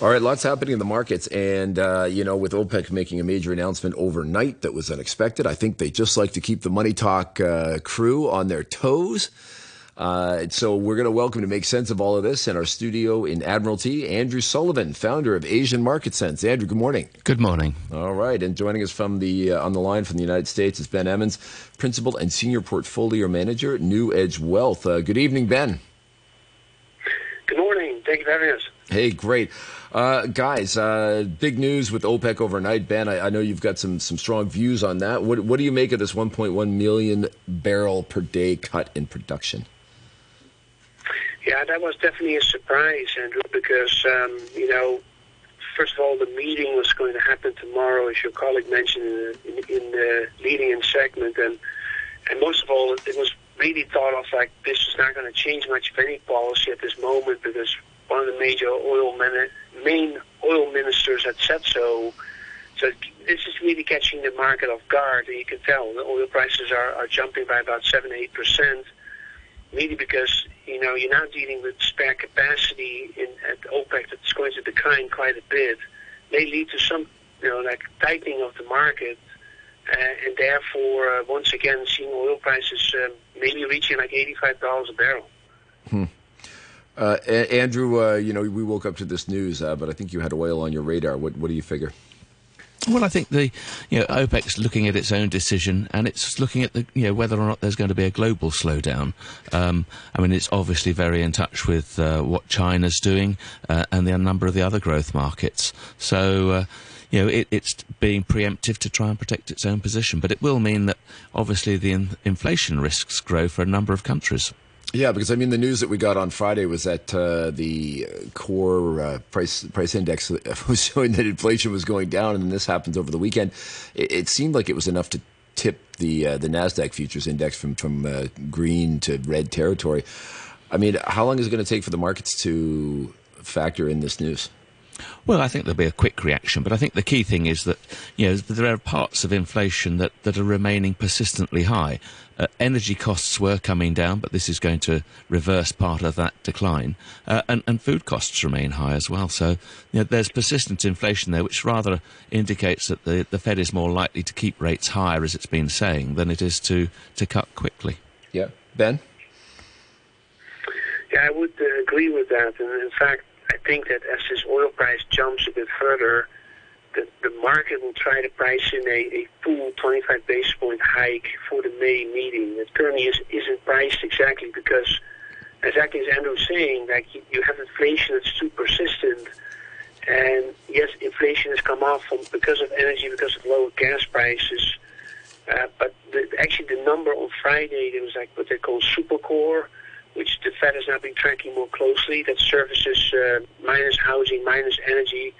All right, lots happening in the markets. And, uh, you know, with OPEC making a major announcement overnight that was unexpected, I think they just like to keep the Money Talk uh, crew on their toes. Uh, so we're going to welcome to make sense of all of this in our studio in Admiralty, Andrew Sullivan, founder of Asian Market Sense. Andrew, good morning. Good morning. All right, and joining us from the uh, on the line from the United States is Ben Emons, principal and senior portfolio manager at NewEdge Wealth. Uh, good evening, Ben. Good morning. Thank you for having us. Hey, great. Uh, guys, uh, big news with OPEC overnight. Ben, I, I, know you've got some, some strong views on that. What, what do you make of this 1.1 million barrel per day cut in production? Yeah, that was definitely a surprise, Andrew, because, um, you know, first of all, the meeting was going to happen tomorrow, as your colleague mentioned in, in, in the leading in segment. And, and most of all, it was really thought of like this is not going to change much of any policy at this moment because one of the major oil main oil ministers had said so. So this is really catching the market off guard, and you can tell the oil prices are, are jumping by about seven, eight percent. Really because you know, you're now dealing with spare capacity in, at OPEC that's going to decline quite a bit. May lead to some, you know, like tightening of the market, uh, and therefore, uh, once again, seeing oil prices uh, maybe reaching like eighty-five dollars a barrel. Hmm. Uh, Andrew, uh, you know, we woke up to this news, uh, but I think you had oil on your radar. What, what do you figure? Well, I think the you know OPEC's looking at its own decision, and it's looking at the you know whether or not there's going to be a global slowdown. Um, I mean, it's obviously very in touch with uh, what China's doing uh, and the number of the other growth markets. So. Uh, you know, it, it's being preemptive to try and protect its own position, but it will mean that obviously the in- inflation risks grow for a number of countries. Yeah, because I mean, the news that we got on Friday was that uh, the core uh, price price index was showing that inflation was going down, and then this happens over the weekend. It, it seemed like it was enough to tip the uh, the Nasdaq futures index from from uh, green to red territory. I mean, how long is it going to take for the markets to factor in this news? Well, I think there'll be a quick reaction, but I think the key thing is that you know there are parts of inflation that, that are remaining persistently high. Uh, energy costs were coming down, but this is going to reverse part of that decline, uh, and, and food costs remain high as well. So you know, there's persistent inflation there, which rather indicates that the, the Fed is more likely to keep rates higher, as it's been saying, than it is to, to cut quickly. Yeah, Ben. Yeah, I would uh, agree with that, and in fact I think that as this oil price jumps a bit further, the, the market will try to price in a, a full 25 basis point hike for the May meeting. It currently is, isn't priced exactly because, exactly as Andrew was saying, like you, you have inflation that's too persistent. And yes, inflation has come off from, because of energy, because of lower gas prices. Uh, but the, actually, the number on Friday, there was like what they call supercore, which the Fed has now been tracking more closely, that services uh, minus housing, minus energy,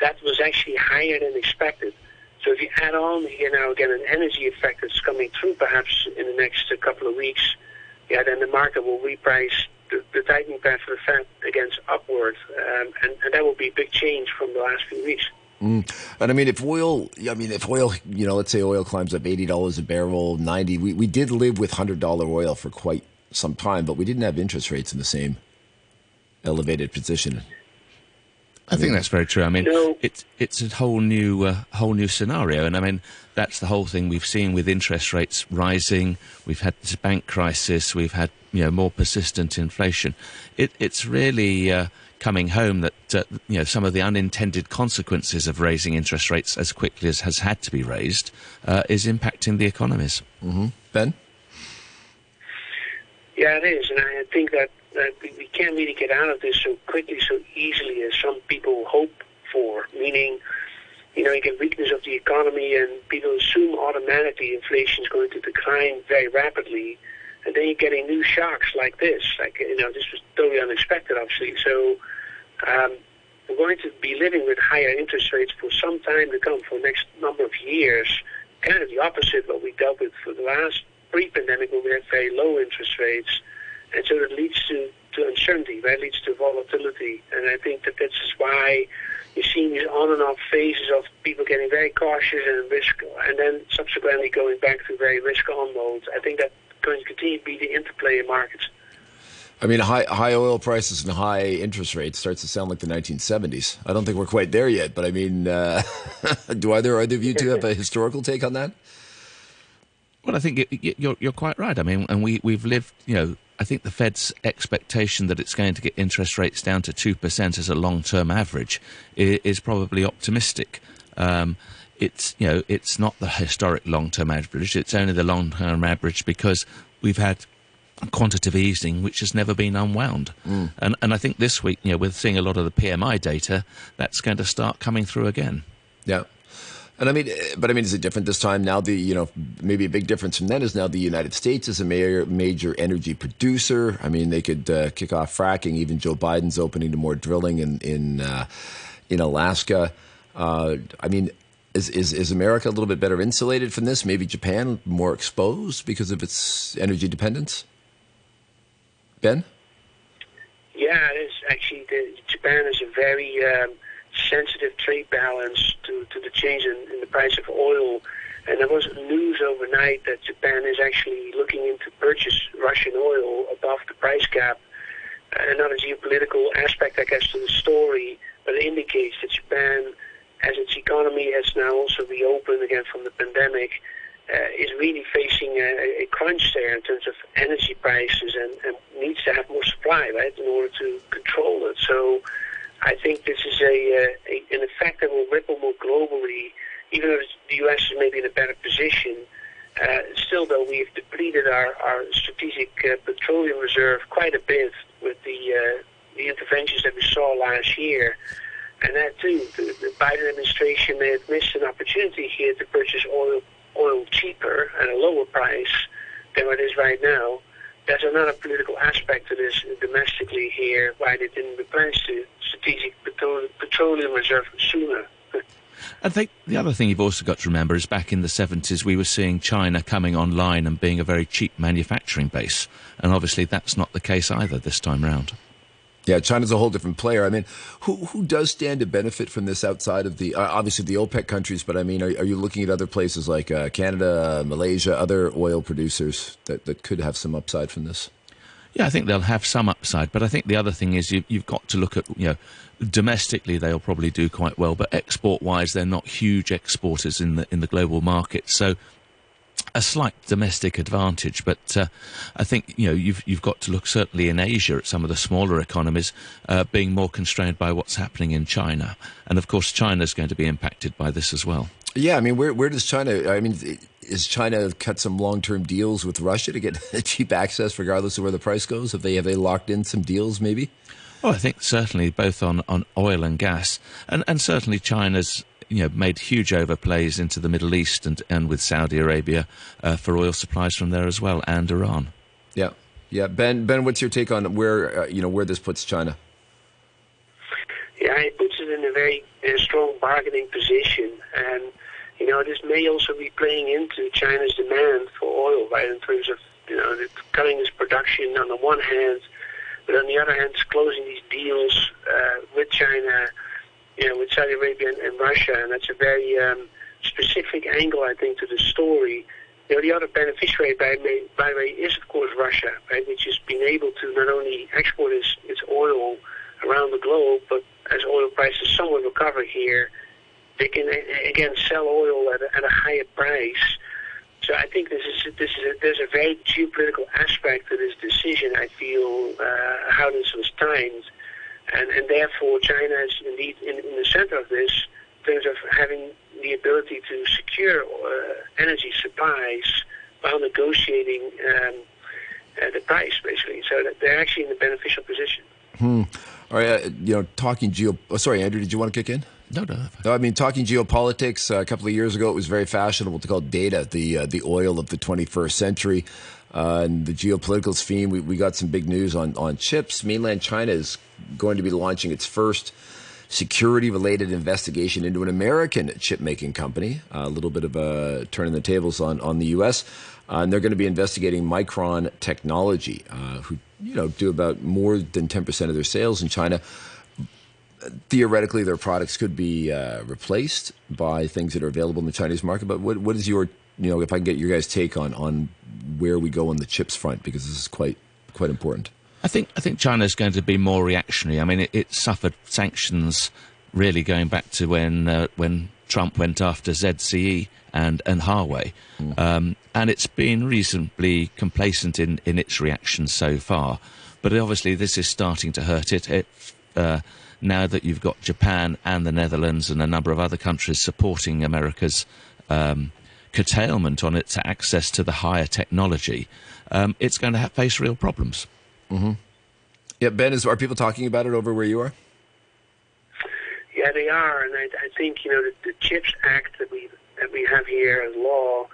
that was actually higher than expected. So if you add on here now again an energy effect that's coming through perhaps in the next couple of weeks, yeah, then the market will reprice the, the tightening path for the Fed against upward, um, and, and that will be a big change from the last few weeks. Mm. And I mean, if oil, I mean, if oil, you know, let's say oil climbs up eighty dollars a barrel, ninety. We we did live with hundred dollar oil for quite some time, but we didn't have interest rates in the same elevated position. I think that's very true. I mean, no. it's it's a whole new uh, whole new scenario, and I mean that's the whole thing we've seen with interest rates rising. We've had this bank crisis. We've had you know more persistent inflation. It, it's really uh, coming home that uh, you know some of the unintended consequences of raising interest rates as quickly as has had to be raised uh, is impacting the economies. Mm-hmm. Ben. Yeah, it is, and I think that, that we can't really get out of this so quickly, so easily as some people hope for. Meaning, you know, you get weakness of the economy, and people assume automatically inflation is going to decline very rapidly, and then you're getting new shocks like this. Like, you know, this was totally unexpected, obviously. So. Um, we're going to be living with higher interest rates for some time to come, for the next number of years. Kind of the opposite of what we dealt with for the last pre-pandemic when we had very low interest rates, and so that leads to, to uncertainty, that leads to volatility, and I think that this is why you're seeing these on and off phases of people getting very cautious and risk, and then subsequently going back to very risk-on mode. I think that's going to continue to be the interplay in markets. I mean, high high oil prices and high interest rates starts to sound like the 1970s. I don't think we're quite there yet, but I mean, uh, do either either of you two have a historical take on that? Well, I think you're you're quite right. I mean, and we we've lived, you know. I think the Fed's expectation that it's going to get interest rates down to two percent as a long-term average is, probably optimistic. Um, it's you know it's not the historic long-term average. It's only the long-term average because we've had quantitative easing which has never been unwound. Mm. And and I think this week, you know, we're seeing a lot of the PMI data that's going to start coming through again. Yeah. And I mean, but I mean, is it different this time? Now, the you know, maybe a big difference from then is now the United States is a major, major energy producer. I mean, they could uh, kick off fracking. Even Joe Biden's opening to more drilling in in uh, in Alaska. Uh, I mean, is, is, is America a little bit better insulated from this? Maybe Japan more exposed because of its energy dependence? Ben? Yeah, it is actually. The, Japan is a very um, sensitive trade balance to, to the change in, in the price of oil. And there was news overnight that Japan is actually looking into purchase Russian oil above the price cap. Another geopolitical aspect, I guess, to the story, but it indicates that Japan as its economy has now also reopened again from the pandemic, uh, is really facing a, a, crunch there in terms of energy prices and, and, needs to have more supply, right, in order to control it. So I think this is a, uh, a an effect that will ripple more globally, even though the U.S. is maybe in a better position. Uh, still, though, we've depleted our, our strategic uh, petroleum reserve quite a bit with the uh, the interventions that we saw last year. And that too, the, the Biden administration may have missed an opportunity here to purchase oil oil cheaper at a lower price than what it is right now. There's another political aspect to this domestically here, why they didn't replenish the strategic petroleum reserve sooner. I think the other thing you've also got to remember is back in the 70s, we were seeing China coming online and being a very cheap manufacturing base. And obviously, that's not the case either this time round. Yeah, China's a whole different player. I mean, who who does stand to benefit from this outside of the uh, obviously the OPEC countries? But I mean, are, are you looking at other places like uh, Canada, Malaysia, other oil producers that, that could have some upside from this? Yeah, I think they'll have some upside, but I think the other thing is you, you've got to look at you know domestically they'll probably do quite well, but export wise they're not huge exporters in the in the global market. So a slight domestic advantage, but uh, I think you know you've you've got to look certainly in Asia at some of the smaller economies uh, being more constrained by what's happening in China, and of course China is going to be impacted by this as well. Yeah, I mean, where where does China? I mean, is China cut some long term deals with Russia to get cheap access, regardless of where the price goes? Have they have they locked in some deals, maybe? Oh, I think certainly both on, on oil and gas, and and certainly China's you know, made huge overplays into the Middle East and, and with Saudi Arabia uh, for oil supplies from there as well, and Iran. Yeah, yeah. Ben, Ben, what's your take on where uh, you know where this puts China? Yeah, it puts it in a very uh, strong bargaining position, and you know this may also be playing into China's demand for oil, right? In terms of you know cutting its production on the one hand, but on the other hand, it's closing these deals uh, with China you know, with Saudi Arabia and, and Russia, and that's a very um, specific angle, I think, to the story. You know, the other beneficiary, by, by the way, is of course Russia, right, which has been able to not only export its, its oil around the globe, but as oil prices somewhat recover here, they can again sell oil at a, at a higher price. So I think this is this is a, there's a very geopolitical aspect to this decision. I feel uh, how this was timed and, and therefore, China is indeed in, in the center of this in terms of having the ability to secure uh, energy supplies while negotiating um, uh, the price, basically. So that they're actually in a beneficial position. Hmm. All right, uh, you know, talking geo. Oh, sorry, Andrew, did you want to kick in? No, no. no I mean, talking geopolitics. Uh, a couple of years ago, it was very fashionable to call data the uh, the oil of the 21st century. Uh, and the geopolitical scheme, we, we got some big news on, on chips. Mainland China is going to be launching its first security related investigation into an American chip making company. Uh, a little bit of a turn in the tables on, on the U.S. Uh, and they're going to be investigating Micron Technology, uh, who you know do about more than 10% of their sales in China. Theoretically, their products could be uh, replaced by things that are available in the Chinese market. But what, what is your you know, if I can get your guys' take on on where we go on the chips front, because this is quite quite important. I think I think China is going to be more reactionary. I mean, it, it suffered sanctions really going back to when uh, when Trump went after ZTE and and Huawei, mm. um, and it's been reasonably complacent in in its reaction so far. But obviously, this is starting to hurt it. it uh, now that you've got Japan and the Netherlands and a number of other countries supporting America's um, curtailment on its access to the higher technology, um, it's going to have, face real problems. Mm-hmm. Yeah, Ben, is, are people talking about it over where you are? Yeah, they are, and I, I think you know the, the CHIPS Act that we that we have here as law.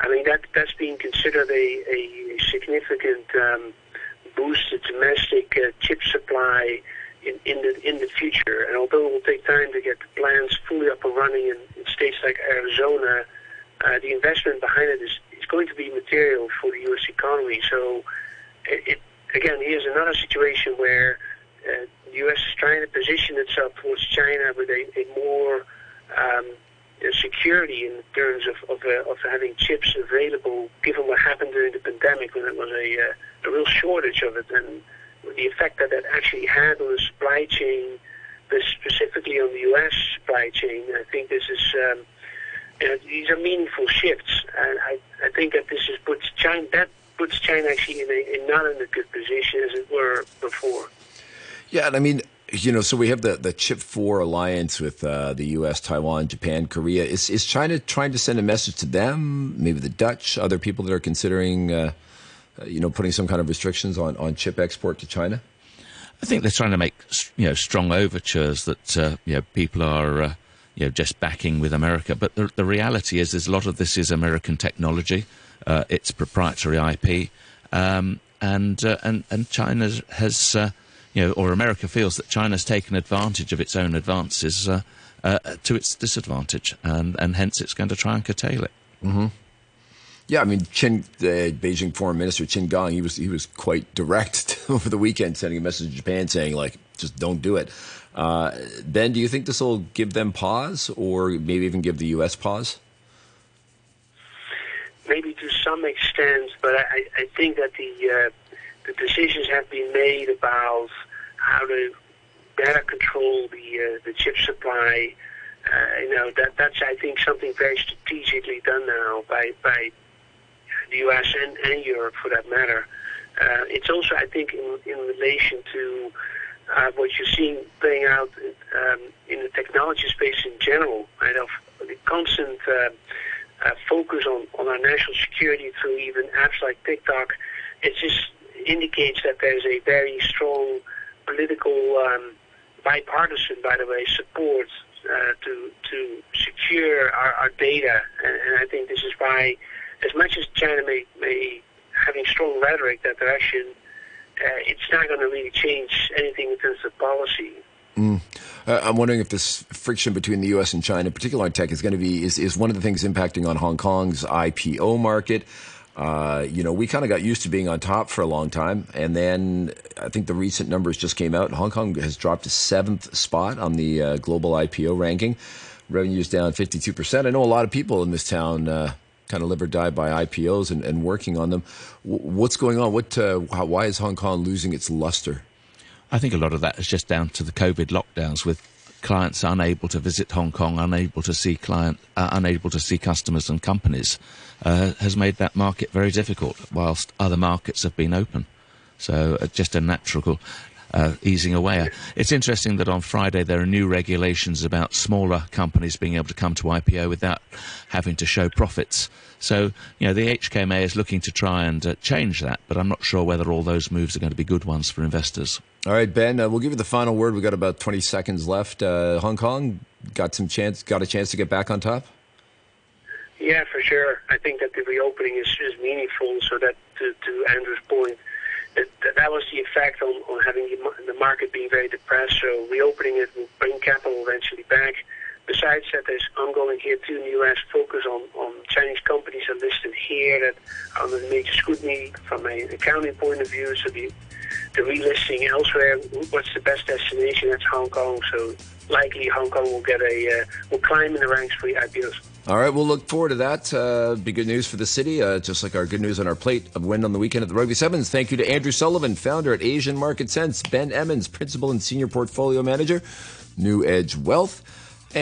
I mean that that's being considered a, a significant um, boost to domestic uh, chip supply in, in the in the future. And although it will take time to get the plants fully up and running in, in states like Arizona, uh, the investment behind it is, is going to be material for the U.S. economy. So it, it again, here's another situation where uh, the U.S. is trying to position itself towards China with a, a more um, security in terms of of, uh, of, having chips available, given what happened during the pandemic when there was a, uh, a real shortage of it, and the effect that that actually had on the supply chain, specifically on the U.S. supply chain. I think this is. Um, you know, these are meaningful shifts, and I, I think that this is puts China that puts China actually in, a, in not in a good position as it were before. Yeah, and I mean, you know, so we have the, the Chip Four alliance with uh, the U.S., Taiwan, Japan, Korea. Is is China trying to send a message to them? Maybe the Dutch, other people that are considering, uh, you know, putting some kind of restrictions on, on chip export to China. I think they're trying to make you know strong overtures that uh, you know people are uh, you know just backing with America. But the, the reality is, is a lot of this is American technology uh, its proprietary IP, um, and uh, and and China has, uh, you know, or America feels that China's taken advantage of its own advances uh, uh, to its disadvantage, and and hence it's going to try and curtail it. Mm-hmm. Yeah, I mean, Qin, Beijing Foreign Minister Qin Gang, he was he was quite direct over the weekend, sending a message to Japan saying like, just don't do it. Uh, ben, do you think this will give them pause, or maybe even give the U.S. pause? maybe to some extent, but I, I think that the uh, the decisions have been made about how to better control the uh, the chip supply. Uh, you know that that's I think something very strategically done now by by the U.S. and, and Europe for that matter. Uh, it's also I think in in relation to uh, what you're seeing playing out um, in the technology space in general, right? Of the constant uh, uh, focus on, on our national security through even apps like TikTok, it just indicates that there's a very strong political, um, bipartisan, by the way, support uh, to to secure our, our data. And, and, I think this is why, as much as China may, may having strong rhetoric that direction, uh, it's not going to really change anything in terms of policy. Mm. Uh, I'm wondering if this friction between the U.S. and China, particularly on tech, is going to be is, is one of the things impacting on Hong Kong's IPO market. Uh, you know, we kind of got used to being on top for a long time, and then I think the recent numbers just came out. Hong Kong has dropped to seventh spot on the uh, global IPO ranking. Revenue's down 52 percent. I know a lot of people in this town uh, kind of live or die by IPOs and, and working on them. W- what's going on? What? Uh, how, why is Hong Kong losing its luster? I think a lot of that is just down to the COVID lockdowns with clients unable to visit Hong Kong, unable to see client, uh, unable to see customers and companies, uh, has made that market very difficult. Whilst other markets have been open, so uh, just a natural uh, easing away. It's interesting that on Friday there are new regulations about smaller companies being able to come to IPO without having to show profits. So, you know, the HKMA is looking to try and uh, change that, but I'm not sure whether all those moves are going to be good ones for investors. All right, Ben, uh, we'll give you the final word. We've got about 20 seconds left. Uh, Hong Kong got some chance, got a chance to get back on top? Yeah, for sure. I think that the reopening is, is meaningful, so that, to, to Andrew's point, that, that was the effect on, on having the market being very depressed. So reopening it will bring capital eventually back. Besides that, there's ongoing here too in the U.S. focus on, on Chinese companies are listed here that are under the major scrutiny from an accounting point of view. So the the relisting elsewhere, what's the best destination? That's Hong Kong. So likely Hong Kong will get a uh, will climb in the ranks for IPOs. All right, we'll look forward to that. Uh, be good news for the city, uh, just like our good news on our plate of wind on the weekend at the Rugby Sevens. Thank you to Andrew Sullivan, founder at Asian Market Sense, Ben Emons, principal and senior portfolio manager, NewEdge Wealth.